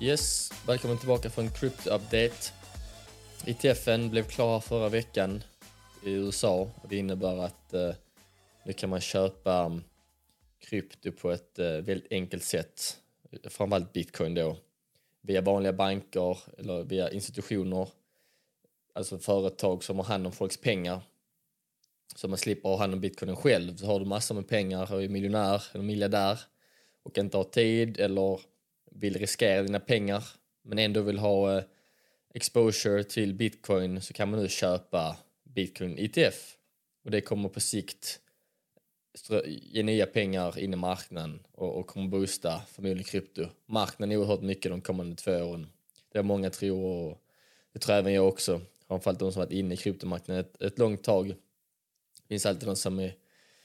Yes, välkommen tillbaka från Crypto Update. ETFen blev klar förra veckan i USA och det innebär att eh, nu kan man köpa mm, krypto på ett eh, väldigt enkelt sätt, framförallt bitcoin då, via vanliga banker eller via institutioner, alltså företag som har hand om folks pengar. Så man slipper ha hand om bitcoinen själv. Så har du massor med pengar och är miljonär eller miljardär och inte har tid eller vill riskera dina pengar men ändå vill ha eh, exposure till bitcoin så kan man nu köpa bitcoin ETF och det kommer på sikt ge nya pengar in i marknaden och, och kommer boosta förmodligen krypto. Marknaden oerhört mycket de kommande två åren. Det är många tror och det tror även jag också. Framförallt de som varit inne i kryptomarknaden ett, ett långt tag. Det finns alltid de som är,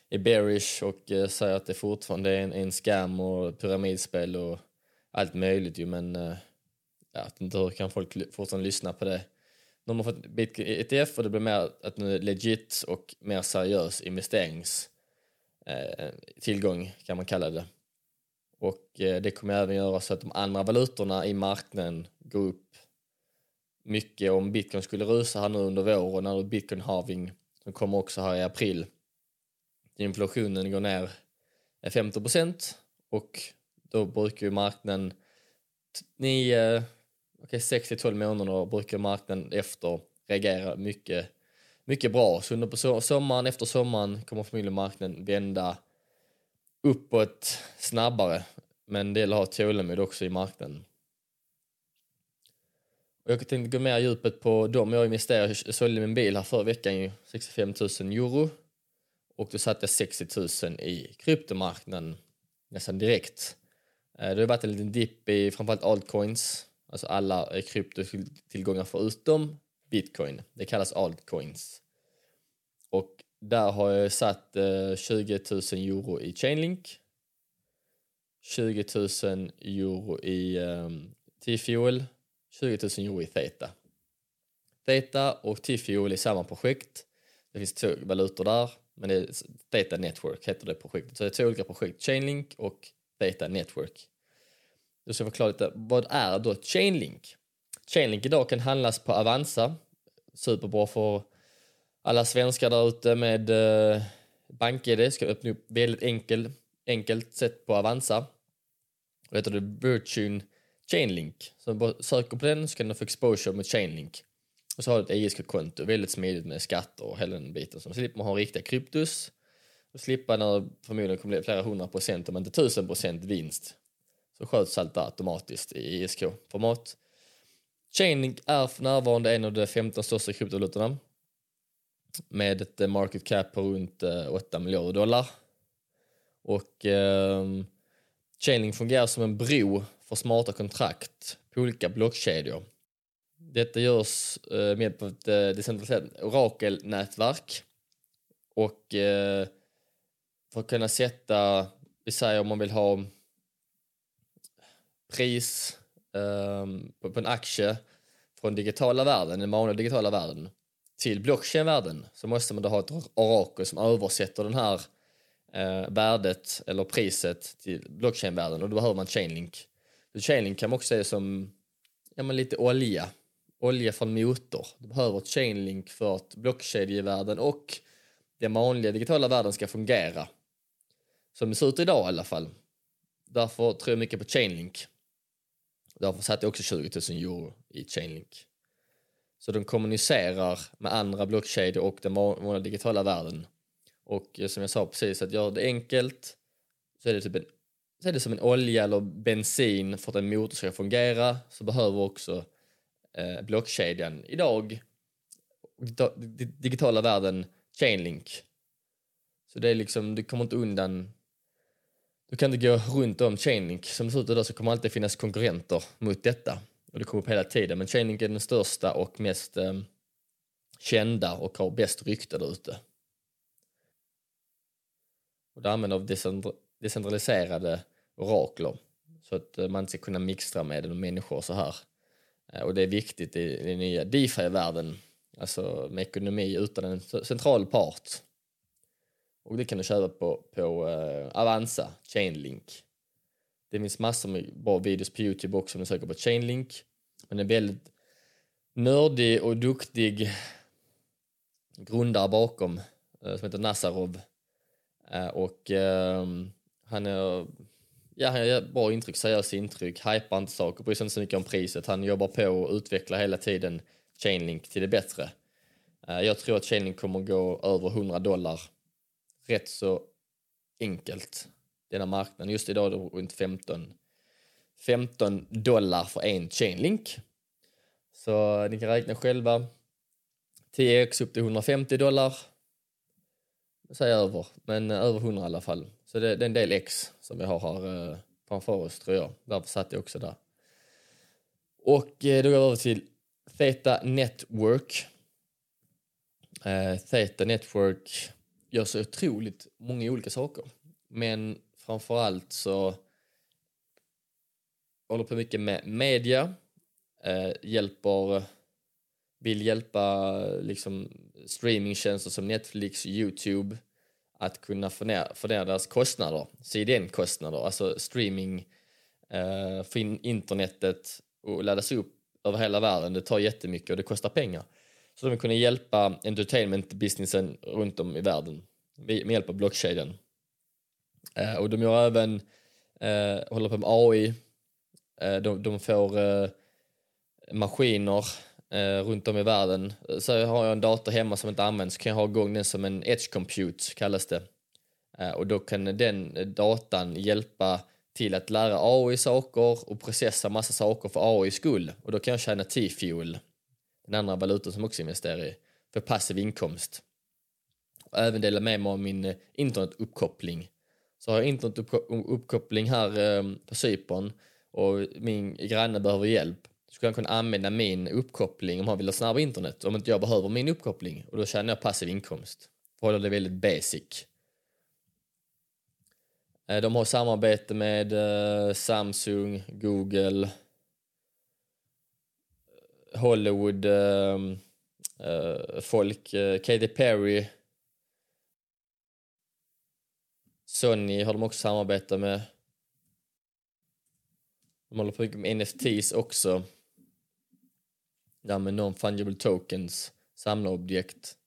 är bearish och eh, säger att det fortfarande är en, en scam och pyramidspel och allt möjligt ju men eh, jag vet inte hur kan folk fortfarande lyssna på det. De har fått Bitcoin ETF och det blir mer att nu är legit och mer seriös investerings eh, tillgång kan man kalla det. Och eh, det kommer även göra så att de andra valutorna i marknaden går upp mycket om bitcoin skulle rusa här nu under våren när bitcoin halving som kommer också här i april. Inflationen går ner 15 procent och då brukar ju marknaden 9, okay, 6 till 12 månader brukar marknaden efter reagera mycket, mycket bra. Så under på sommaren, efter sommaren kommer förmodligen marknaden vända uppåt snabbare. Men det gäller att ha tålamod också i marknaden. Och jag tänkte gå mer djupet på dem jag investerade. Jag sålde min bil här förra veckan, ju 65 000 euro. Och då satte jag 60 000 i kryptomarknaden nästan direkt. Eh, det har varit en liten dipp i framförallt altcoins, alltså alla eh, kryptotillgångar förutom bitcoin. Det kallas altcoins. Och där har jag satt eh, 20 000 euro i Chainlink, 20 000 euro i um, T-Fuel, 20 000 euro i Theta. Theta och T-Fuel är samma projekt. Det finns två valutor där, men det är Theta Network heter det projektet. Så det är två olika projekt, Chainlink och Theta Network. Jag ska förklara lite, vad är då Chainlink? Chainlink idag kan handlas på Avanza, superbra för alla svenskar där ute med eh, BankID, ska öppna upp väldigt enkel, enkelt sätt på Avanza. Och heter det Virtune Chainlink. Så bara söker på den så kan du få exposure med Chainlink. Och så har du ett ISK-konto, väldigt smidigt med skatter och hela den biten. Så slipper man ha riktiga kryptus och slippa när förmodligen kommer bli flera hundra procent om inte tusen procent vinst så sköts allt automatiskt i ISK-format. Chainlink är för närvarande en av de 15 största kryptovalutorna med ett eh, market cap på runt eh, 8 miljarder dollar. Och eh, Chainlink fungerar som en bro för smarta kontrakt på olika blockkedjor. Detta görs eh, med på ett eh, decentraliserat orakelnätverk och eh, för att kunna sätta, vi säger om man vill ha pris um, på, på, en aktie från digitala världen, den vanliga digitala världen, till blockchain-världen så måste man då ha ett orakel som översätter den här eh, värdet eller priset till blockchain-världen och då behöver man Chainlink. Så Chainlink kan man också se som ja, men lite olja, olja från motor. Du behöver ett Chainlink för att blockkedjevärlden och den vanliga digitala världen ska fungera. Som det ser ut idag i alla fall. Därför tror jag mycket på Chainlink. Därför satte jag också 20 000 euro i Chainlink. Så de kommunicerar med andra blockkedjor och den vanliga digitala världen. Och eh, som jag sa precis, att göra det enkelt så är det, typ en, så är det som en olja eller bensin för att en motor ska fungera så behöver också eh, blockkedjan idag, digitala världen, Chainlink. Så det är liksom, du kommer inte undan du kan inte gå runt om Chainlink. Som det ser ut idag så kommer alltid finnas konkurrenter mot detta. Och det kommer upp hela tiden. Men Chainlink är den största och mest eh, kända och har bäst rykte där ute. Och det använder av decentraliserade orakler. Så att eh, man inte ska kunna mixtra med människor och så här. Eh, och det är viktigt i den nya DeFi-världen. Alltså med ekonomi utan en central part och det kan du köpa på, på uh, Avanza, Chainlink. Det finns massor med bra videos på Youtube också om du söker på Chainlink. Men en väldigt nördig och duktig grundare bakom uh, som heter Nazarov. Uh, och ehm, han är Ja, han gör bra intryck, seriösa intryck, hypar inte saker, bryr sig inte så mycket om priset. Han jobbar på och utvecklar hela tiden Chainlink till det bättre. Jag tror att Chainlink kommer gå över 100 dollar rätt så enkelt denna marknaden. Just idag är det runt 15, 15 dollar för en Chainlink. Så ni kan räkna själva. 10x upp till 150 dollar. Säg över, men över 100 i alla fall. Så det, det är en del X som vi har här eh, framför oss tror jag. Därför satt jag också där. Och eh, då går vi över till Theta Network. Eh, Theta Network gör så otroligt många olika saker. Men framför allt så håller på mycket med media, eh, hjälper, vill hjälpa liksom streamingtjänster som Netflix, Youtube att kunna få ner, få ner deras kostnader, CDN-kostnader, alltså streaming eh, in internetet och laddas upp över hela världen. Det tar jättemycket och det kostar pengar. Så de vill kunna hjälpa entertainment-businessen runt om i världen med hjälp av blockkedjan. Eh, och de gör även, eh, håller på med AI, eh, de, de får eh, maskiner eh, runt om i världen. Så har jag en dator hemma som inte används kan jag ha igång den som en edge compute kallas det. Eh, och då kan den datan hjälpa till att lära AI saker och processa massa saker för AI skull. Och då kan jag tjäna T-fuel, den andra valutan som också investerar i, för passiv inkomst. Och även dela med mig av min eh, internetuppkoppling. Så har jag internetuppkoppling här eh, på Cypern och min granne behöver hjälp så skulle han kunna använda min uppkoppling om han vill ha snabb internet om inte jag behöver min uppkoppling och då tjänar jag passiv inkomst. Håller det väldigt basic. Eh, de har samarbete med eh, Samsung, Google, Hollywood-folk, ehm, eh, eh, Katy Perry, Sony har de också samarbete med. De håller på mycket med NFTs också. Där med non-fungible tokens, samlarobjekt.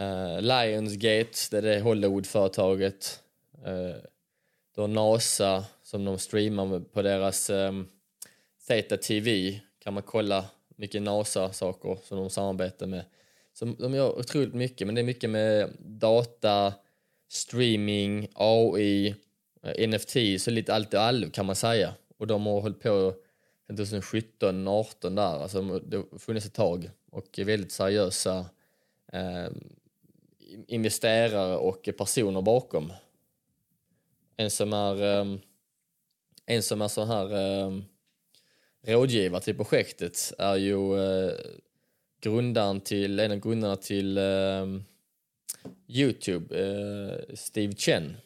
Uh, Lionsgate, det är det Hollywoodföretaget. Uh, du har NASA som de streamar på deras um, Theta TV. Kan man kolla mycket NASA-saker som de samarbetar med. Så de gör otroligt mycket, men det är mycket med data, streaming, AI, eh, NFT, så lite allt i allo kan man säga. Och de har hållit på 2017, 18 där, alltså det har funnits ett tag och är väldigt seriösa eh, investerare och personer bakom. En som är, eh, en som är så här eh, rådgivare till projektet är ju eh, grundaren till, en av grundarna till eh, Youtube, eh, Steve Chen.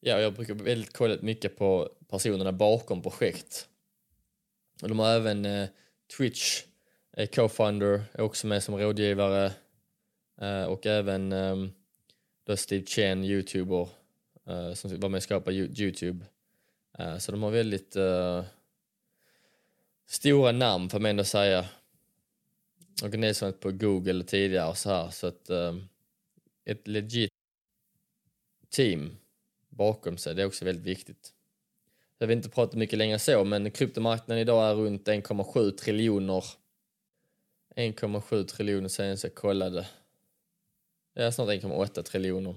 Ja, jag brukar väldigt kolla mycket på personerna bakom projekt. Och de har även eh, Twitch, eh, co-founder, är också med som rådgivare eh, och även eh, då Steve Chen, youtuber, eh, som var med och skapade Youtube. Eh, så de har väldigt uh, stora namn får man ändå säga organiserat på Google tidigare och så här så att uh, ett legit team bakom sig, det är också väldigt viktigt. Jag vill inte prata mycket längre så, men kryptomarknaden idag är runt 1,7 triljoner. 1,7 triljoner senast jag kollade. Ja, snart 1,8 triljoner.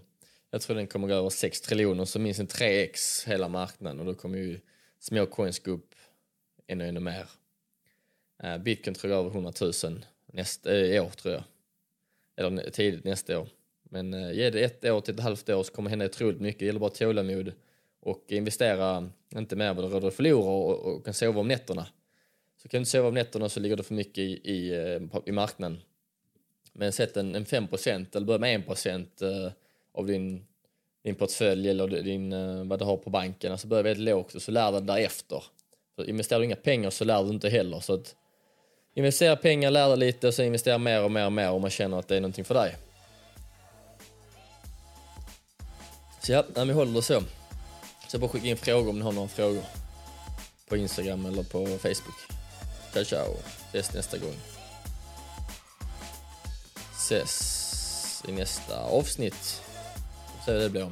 Jag tror den kommer gå över 6 triljoner, så minst en 3x hela marknaden och då kommer ju små coins gå upp ännu, ännu mer. Uh, Bitcoin tror jag över 100 000 nästa äh, år tror jag. Eller tidigt nästa år. Men äh, ge det ett år till ett halvt år så kommer det hända otroligt mycket. Det gäller bara tålamod och investera inte mer vad du råder att förlora och, och kan sova om nätterna. Så kan du inte sova om nätterna så ligger det för mycket i, i, eh, i marknaden. Men sätt en, en 5 eller börja med 1 äh, av din, din portfölj eller din, eh, vad du har på banken. Alltså börja väldigt lågt och så lär du dig därefter. För investerar du inga pengar så lär du inte heller. Så att investera pengar, lär dig lite och så investera mer och mer och mer om man känner att det är någonting för dig. Så ja, vi håller det så. Så bara skicka in frågor om ni har några frågor. På Instagram eller på Facebook. Ciao ciao. Ses nästa gång. Ses i nästa avsnitt. Så det blir.